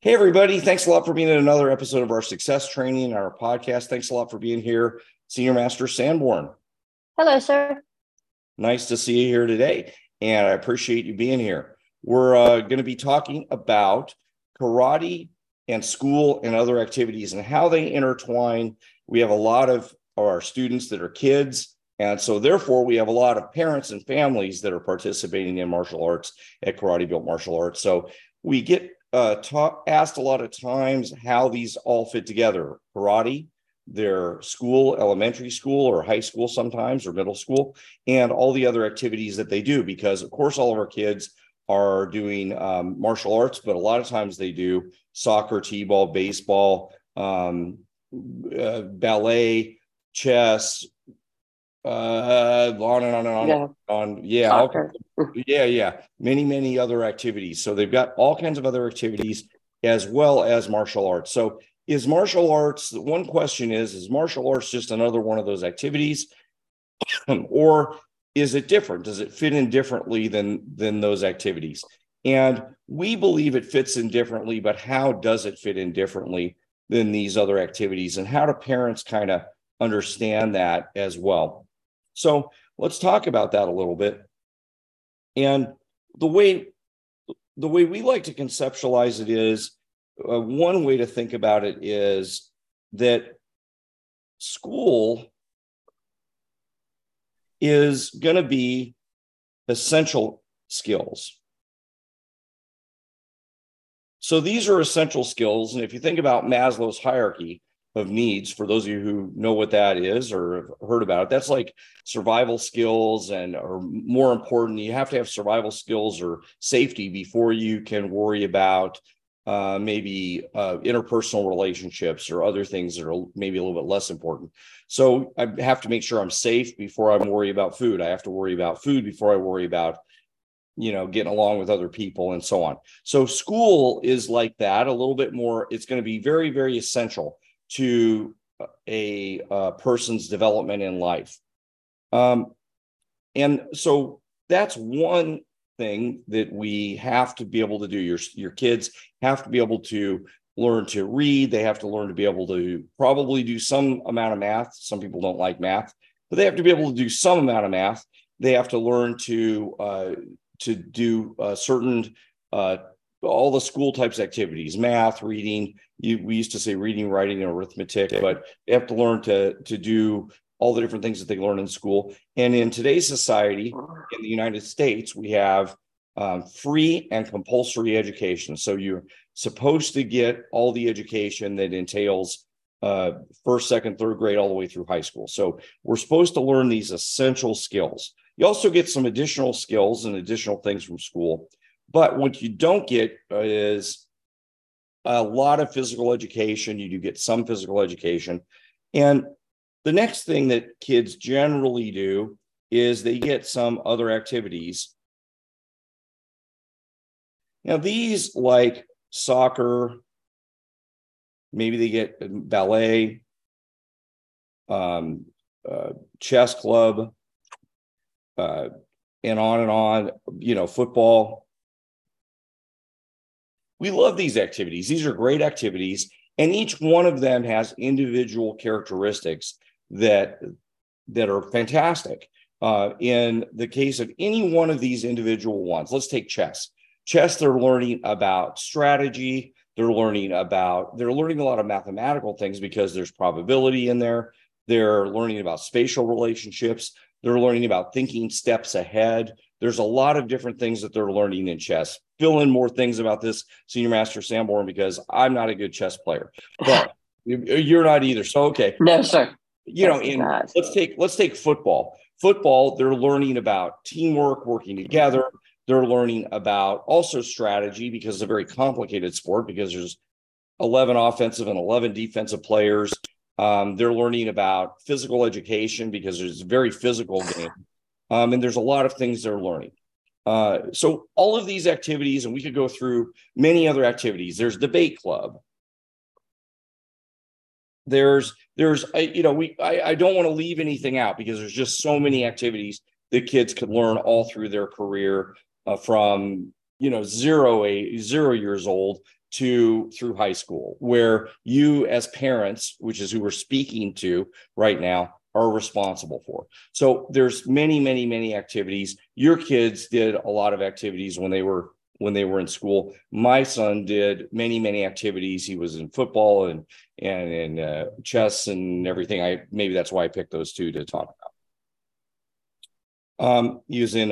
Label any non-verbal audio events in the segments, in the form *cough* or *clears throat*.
Hey, everybody. Thanks a lot for being in another episode of our success training, our podcast. Thanks a lot for being here, Senior Master Sanborn. Hello, sir. Nice to see you here today. And I appreciate you being here. We're uh, going to be talking about karate and school and other activities and how they intertwine. We have a lot of our students that are kids. And so, therefore, we have a lot of parents and families that are participating in martial arts at Karate Built Martial Arts. So, we get uh, ta- asked a lot of times how these all fit together karate, their school, elementary school, or high school sometimes, or middle school, and all the other activities that they do. Because, of course, all of our kids are doing um, martial arts, but a lot of times they do soccer, t ball, baseball, um, uh, ballet, chess, uh, on and on and on. Yeah. On yeah, all, yeah, yeah, many many other activities. So they've got all kinds of other activities as well as martial arts. So is martial arts? One question is: Is martial arts just another one of those activities, *clears throat* or is it different? Does it fit in differently than than those activities? And we believe it fits in differently, but how does it fit in differently than these other activities? And how do parents kind of understand that as well? So let's talk about that a little bit. And the way the way we like to conceptualize it is uh, one way to think about it is that school is going to be essential skills. So these are essential skills. And if you think about Maslow's hierarchy, of needs for those of you who know what that is or have heard about it that's like survival skills and or more important you have to have survival skills or safety before you can worry about uh, maybe uh, interpersonal relationships or other things that are maybe a little bit less important. So i have to make sure i'm safe before i worry about food. I have to worry about food before i worry about you know getting along with other people and so on. So school is like that a little bit more. It's going to be very very essential to a, a person's development in life. Um, and so that's one thing that we have to be able to do. Your, your kids have to be able to learn to read. They have to learn to be able to probably do some amount of math. Some people don't like math, but they have to be able to do some amount of math. They have to learn to uh, to do uh, certain uh, all the school types activities, math, reading. You, we used to say reading, writing, and arithmetic, but they have to learn to to do all the different things that they learn in school. And in today's society, in the United States, we have um, free and compulsory education. So you're supposed to get all the education that entails uh, first, second, third grade, all the way through high school. So we're supposed to learn these essential skills. You also get some additional skills and additional things from school. But what you don't get is a lot of physical education. You do get some physical education. And the next thing that kids generally do is they get some other activities. Now, these like soccer, maybe they get ballet, um, uh, chess club, uh, and on and on, you know, football we love these activities. These are great activities, and each one of them has individual characteristics that that are fantastic. Uh, in the case of any one of these individual ones, let's take chess. Chess, they're learning about strategy. They're learning about they're learning a lot of mathematical things because there's probability in there. They're learning about spatial relationships. They're learning about thinking steps ahead. There's a lot of different things that they're learning in chess. Fill in more things about this, Senior Master Sanborn, because I'm not a good chess player, but you're not either. So okay, no, sir. You know, in let's take let's take football. Football, they're learning about teamwork, working together. They're learning about also strategy because it's a very complicated sport because there's 11 offensive and 11 defensive players. Um, they're learning about physical education because it's a very physical game. Um, and there's a lot of things they're learning. Uh, so all of these activities, and we could go through many other activities. There's debate club. There's there's I, you know we I, I don't want to leave anything out because there's just so many activities that kids could learn all through their career uh, from you know zero a zero years old to through high school, where you as parents, which is who we're speaking to right now, are responsible for. So there's many, many, many activities. Your kids did a lot of activities when they were when they were in school. My son did many, many activities. He was in football and and in uh, chess and everything. I maybe that's why I picked those two to talk about. Um, he was in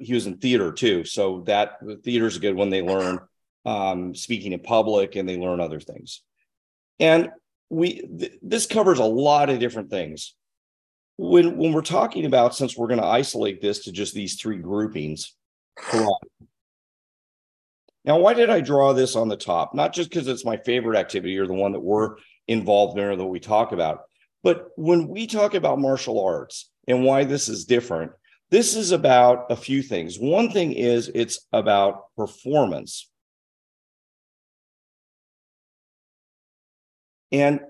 he was in theater too, so that theater is good when they learn um, speaking in public and they learn other things. And we th- this covers a lot of different things. When when we're talking about, since we're going to isolate this to just these three groupings, now, why did I draw this on the top? Not just because it's my favorite activity or the one that we're involved in or that we talk about, but when we talk about martial arts and why this is different, this is about a few things. One thing is it's about performance. And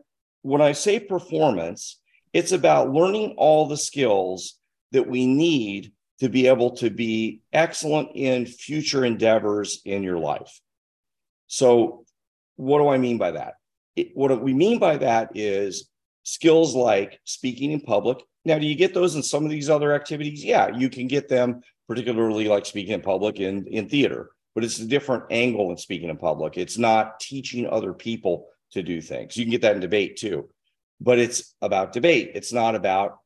when I say performance, it's about learning all the skills that we need to be able to be excellent in future endeavors in your life. So, what do I mean by that? It, what we mean by that is skills like speaking in public. Now, do you get those in some of these other activities? Yeah, you can get them, particularly like speaking in public in, in theater, but it's a different angle in speaking in public. It's not teaching other people to do things. You can get that in debate too, but it's about debate. It's not about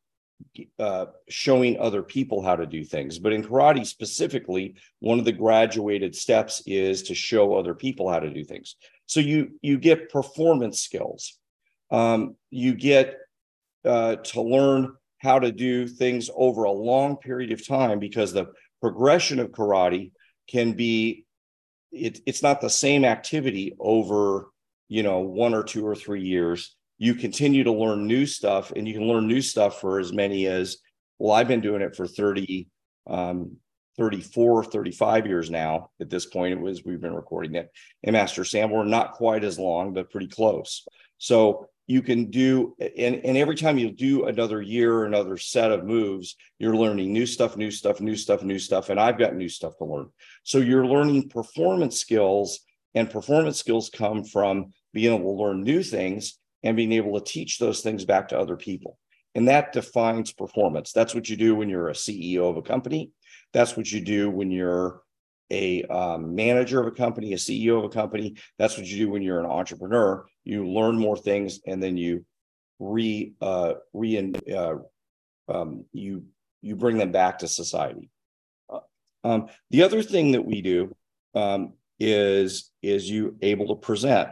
uh, showing other people how to do things. But in karate specifically, one of the graduated steps is to show other people how to do things. So you you get performance skills. Um, you get uh, to learn how to do things over a long period of time because the progression of karate can be it, it's not the same activity over you know one or two or three years you continue to learn new stuff and you can learn new stuff for as many as well i've been doing it for 30 um, 34 35 years now at this point it was we've been recording it. And master sam we're not quite as long but pretty close. So you can do and, and every time you do another year another set of moves you're learning new stuff new stuff new stuff new stuff and i've got new stuff to learn. So you're learning performance skills and performance skills come from being able to learn new things and being able to teach those things back to other people. And that defines performance. That's what you do when you're a CEO of a company. That's what you do when you're a um, manager of a company, a CEO of a company. That's what you do when you're an entrepreneur. You learn more things and then you re uh, re uh, um, you you bring them back to society. Uh, um, the other thing that we do um, is is you able to present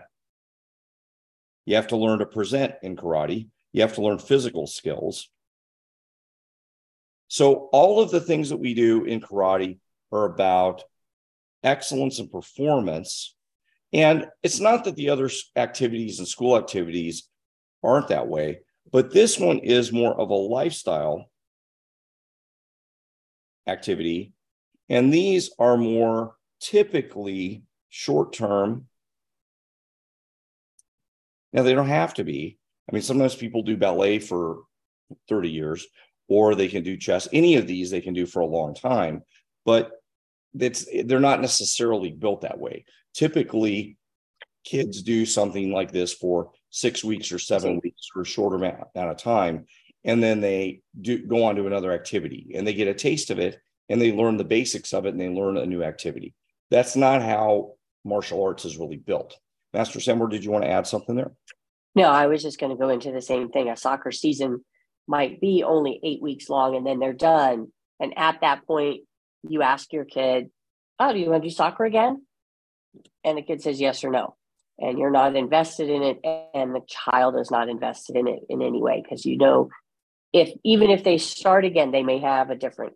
you have to learn to present in karate. You have to learn physical skills. So, all of the things that we do in karate are about excellence and performance. And it's not that the other activities and school activities aren't that way, but this one is more of a lifestyle activity. And these are more typically short term now, they don't have to be. I mean, sometimes people do ballet for 30 years, or they can do chess. Any of these they can do for a long time, but it's they're not necessarily built that way. Typically, kids do something like this for six weeks or seven weeks or a shorter amount of time, and then they do go on to another activity and they get a taste of it and they learn the basics of it and they learn a new activity. That's not how martial arts is really built. Master Sam, did you want to add something there? No, I was just going to go into the same thing. A soccer season might be only eight weeks long and then they're done. And at that point, you ask your kid, Oh, do you want to do soccer again? And the kid says yes or no. And you're not invested in it, and the child is not invested in it in any way because you know if even if they start again, they may have a different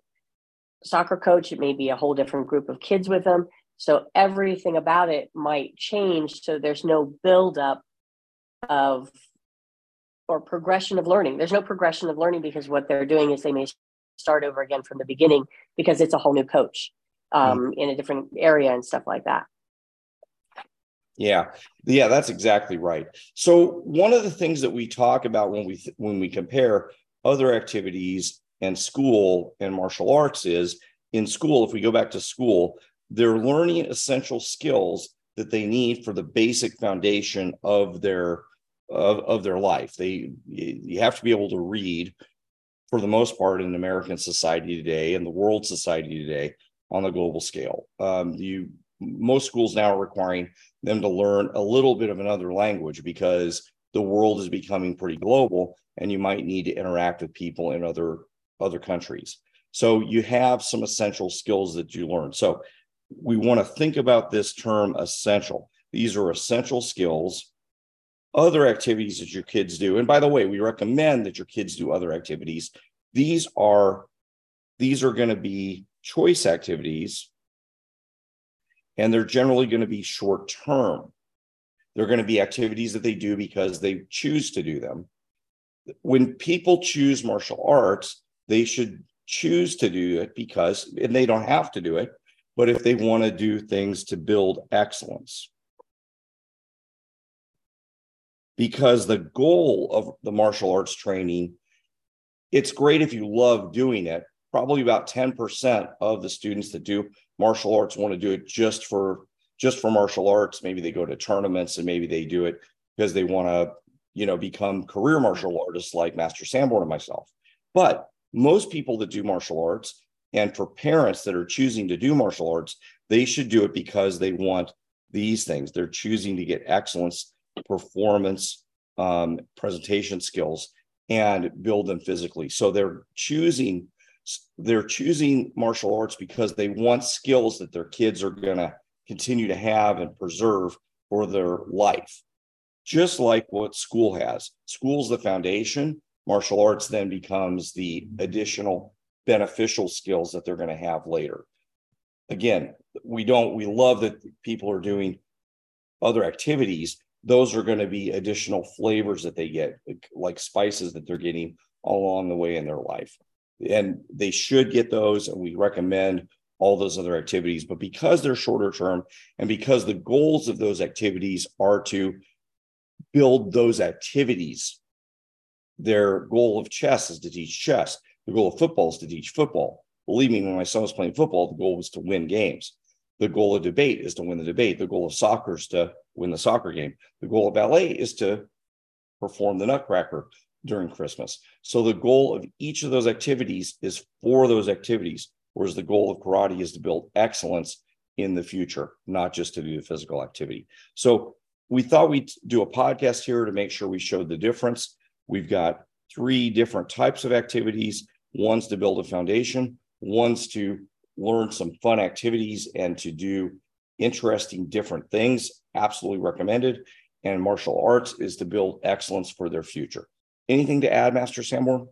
soccer coach, it may be a whole different group of kids with them. So everything about it might change. So there's no buildup of or progression of learning. There's no progression of learning because what they're doing is they may start over again from the beginning because it's a whole new coach um, mm in a different area and stuff like that. Yeah, yeah, that's exactly right. So one of the things that we talk about when we when we compare other activities and school and martial arts is in school. If we go back to school, they're learning essential skills that they need for the basic foundation of their of, of their life. They you have to be able to read for the most part in American society today and the world society today on the global scale. Um, you most schools now are requiring them to learn a little bit of another language because the world is becoming pretty global and you might need to interact with people in other other countries. So you have some essential skills that you learn. So we want to think about this term essential. These are essential skills. Other activities that your kids do. And by the way, we recommend that your kids do other activities. These are these are going to be choice activities and they're generally going to be short term. They're going to be activities that they do because they choose to do them. When people choose martial arts, they should choose to do it because, and they don't have to do it, but if they want to do things to build excellence. Because the goal of the martial arts training, it's great if you love doing it. Probably about 10% of the students that do martial arts want to do it just for just for martial arts. Maybe they go to tournaments and maybe they do it because they want to, you know, become career martial artists like Master Sanborn and myself. But most people that do martial arts and for parents that are choosing to do martial arts, they should do it because they want these things. They're choosing to get excellence, performance, um, presentation skills, and build them physically. So they're choosing they're choosing martial arts because they want skills that their kids are going to continue to have and preserve for their life. Just like what school has. School's the foundation, martial arts then becomes the additional beneficial skills that they're going to have later. Again, we don't, we love that people are doing other activities. Those are going to be additional flavors that they get, like spices that they're getting along the way in their life. And they should get those, and we recommend all those other activities. But because they're shorter term and because the goals of those activities are to build those activities their goal of chess is to teach chess. The goal of football is to teach football. Believe me, when my son was playing football, the goal was to win games. The goal of debate is to win the debate. The goal of soccer is to win the soccer game. The goal of ballet is to perform the nutcracker during Christmas. So the goal of each of those activities is for those activities, whereas the goal of karate is to build excellence in the future, not just to do the physical activity. So we thought we'd do a podcast here to make sure we showed the difference. We've got three different types of activities one's to build a foundation, one's to learn some fun activities and to do interesting different things. Absolutely recommended. And martial arts is to build excellence for their future. Anything to add, Master Sanborn?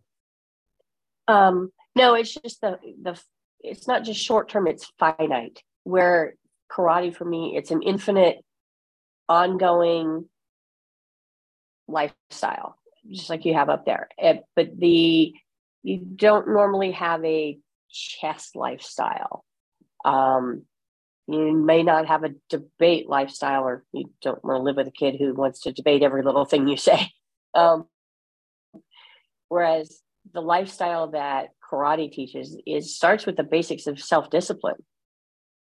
Um, no, it's just the the it's not just short term, it's finite. Where karate for me, it's an infinite, ongoing lifestyle just like you have up there. It, but the you don't normally have a chess lifestyle. Um, you may not have a debate lifestyle, or you don't want to live with a kid who wants to debate every little thing you say. *laughs* Um, whereas the lifestyle that karate teaches is starts with the basics of self discipline.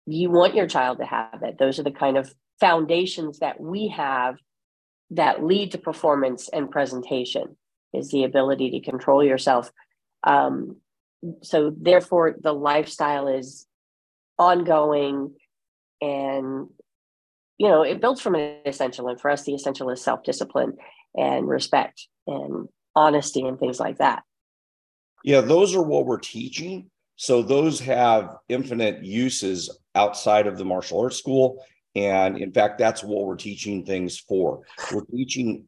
You want your child to have it. Those are the kind of foundations that we have that lead to performance and presentation is the ability to control yourself. Um, so therefore, the lifestyle is ongoing, and you know it builds from an essential. And for us, the essential is self discipline and respect and honesty and things like that. Yeah, those are what we're teaching. So those have infinite uses outside of the martial arts school and in fact, that's what we're teaching things for. We're teaching,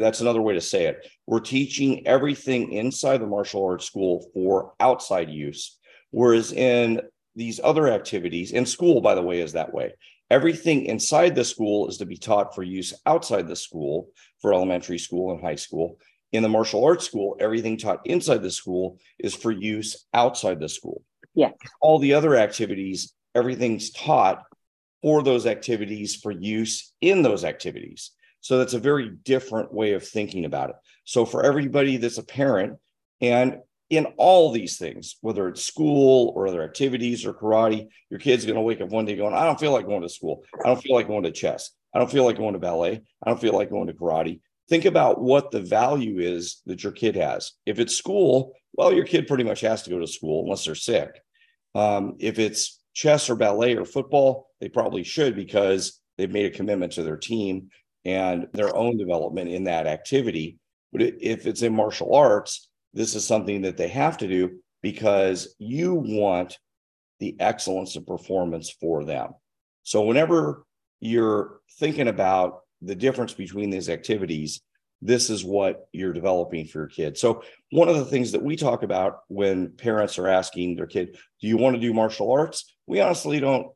that's another way to say it. We're teaching everything inside the martial arts school for outside use. Whereas in these other activities, in school, by the way, is that way. Everything inside the school is to be taught for use outside the school for elementary school and high school. In the martial arts school, everything taught inside the school is for use outside the school. Yeah. All the other activities, everything's taught for those activities for use in those activities. So that's a very different way of thinking about it. So for everybody that's a parent, and in all these things, whether it's school or other activities or karate, your kid's going to wake up one day going, I don't feel like going to school. I don't feel like going to chess. I don't feel like going to ballet. I don't feel like going to karate. Think about what the value is that your kid has. If it's school, well, your kid pretty much has to go to school unless they're sick. Um, if it's chess or ballet or football, they probably should because they've made a commitment to their team and their own development in that activity. But if it's in martial arts, this is something that they have to do because you want the excellence of performance for them. So whenever you're thinking about the difference between these activities, this is what you're developing for your kid. So one of the things that we talk about when parents are asking their kid, do you want to do martial arts? We honestly don't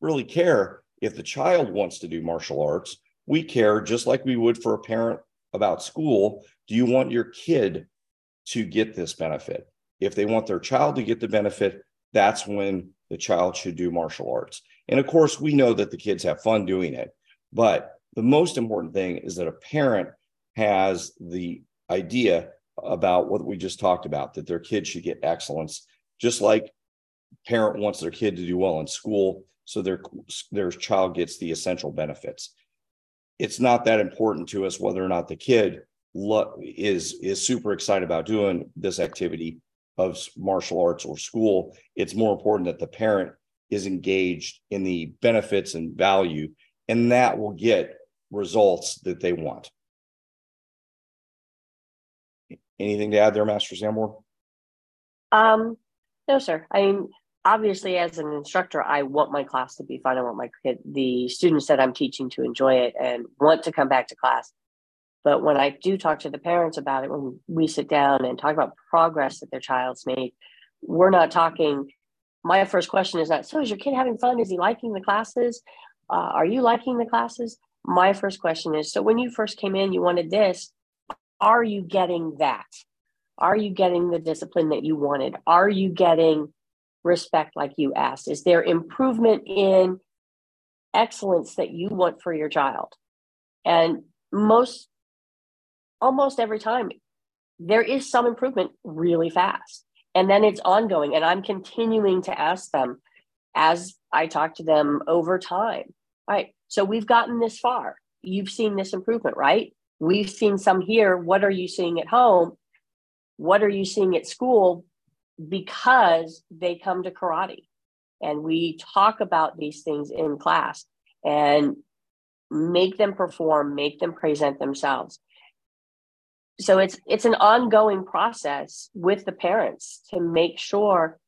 really care if the child wants to do martial arts. We care just like we would for a parent about school. Do you want your kid to get this benefit? If they want their child to get the benefit, that's when the child should do martial arts. And of course, we know that the kids have fun doing it. But the most important thing is that a parent has the idea about what we just talked about that their kid should get excellence, just like parent wants their kid to do well in school so their their child gets the essential benefits it's not that important to us whether or not the kid lo- is is super excited about doing this activity of martial arts or school. It's more important that the parent is engaged in the benefits and value and that will get results that they want. Anything to add there master sanborn um no sir. I mean obviously as an instructor i want my class to be fun. I want my kid the students that i'm teaching to enjoy it and want to come back to class. But when i do talk to the parents about it when we sit down and talk about progress that their child's made we're not talking my first question is not so is your kid having fun? Is he liking the classes? Uh, are you liking the classes? My first question is so when you first came in you wanted this. Are you getting that? Are you getting the discipline that you wanted? Are you getting respect like you asked? Is there improvement in excellence that you want for your child? And most, almost every time, there is some improvement really fast. And then it's ongoing. And I'm continuing to ask them as I talk to them over time. Right. So we've gotten this far. You've seen this improvement, right? We've seen some here. What are you seeing at home? What are you seeing at school? Because they come to karate. And we talk about these things in class and make them perform make them present themselves. So it's it's an ongoing process with the parents to make sure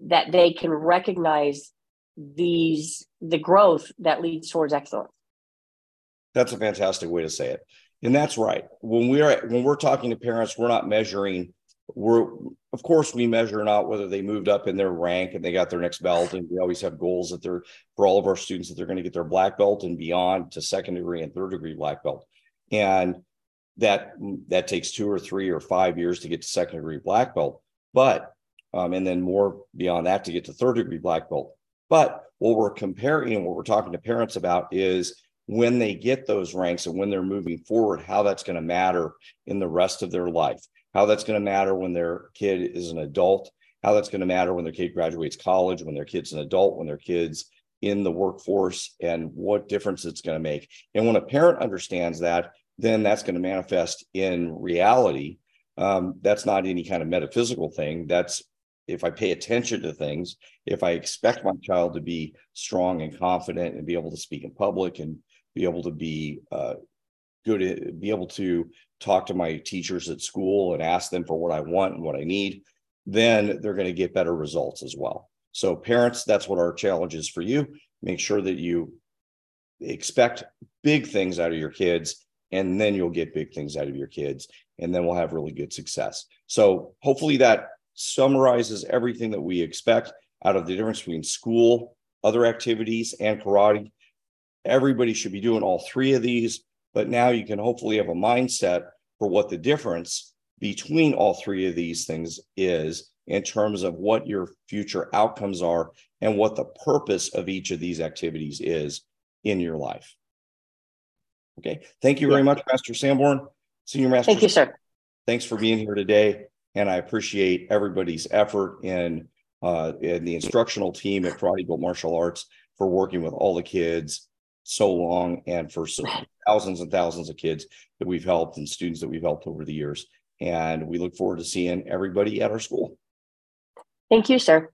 that they can recognize these the growth that leads towards excellence. That's a fantastic way to say it. And that's right. When we're when we're talking to parents we're not measuring we're of course we measure not whether they moved up in their rank and they got their next belt and we always have goals that they're for all of our students that they're going to get their black belt and beyond to second degree and third degree black belt. And that that takes two or three or five years to get to second degree black belt but um, and then more beyond that to get to third degree black belt. But what we're comparing and what we're talking to parents about is when they get those ranks and when they're moving forward how that's going to matter in the rest of their life how that's going to matter when their kid is an adult, how that's going to matter when their kid graduates college, when their kid's an adult, when their kid's in the workforce, and what difference it's going to make. And when a parent understands that, then that's going to manifest in reality. Um, that's not any kind of metaphysical thing. That's if I pay attention to things, if I expect my child to be strong and confident and be able to speak in public and be able to be uh, good, be able to talk to my teachers at school and ask them for what I want and what I need, then they're going to get better results as well. So, parents, that's what our challenge is for you. Make sure that you expect big things out of your kids, and then you'll get big things out of your kids, and then we'll have really good success. So, hopefully, that summarizes everything that we expect out of the difference between school, other activities, and karate. Everybody should be doing all three of these but now you can hopefully have a mindset for what the difference between all three of these things is in terms of what your future outcomes are and what the purpose of each of these activities is in your life. Okay. Thank you very much, Master Sanborn. Senior Master. Thank you, sir. Thanks for being here today. And I appreciate everybody's effort in, uh, in the instructional team at Karate Built Martial Arts for working with all the kids so long and for so thousands and thousands of kids that we've helped and students that we've helped over the years. And we look forward to seeing everybody at our school. Thank you, sir.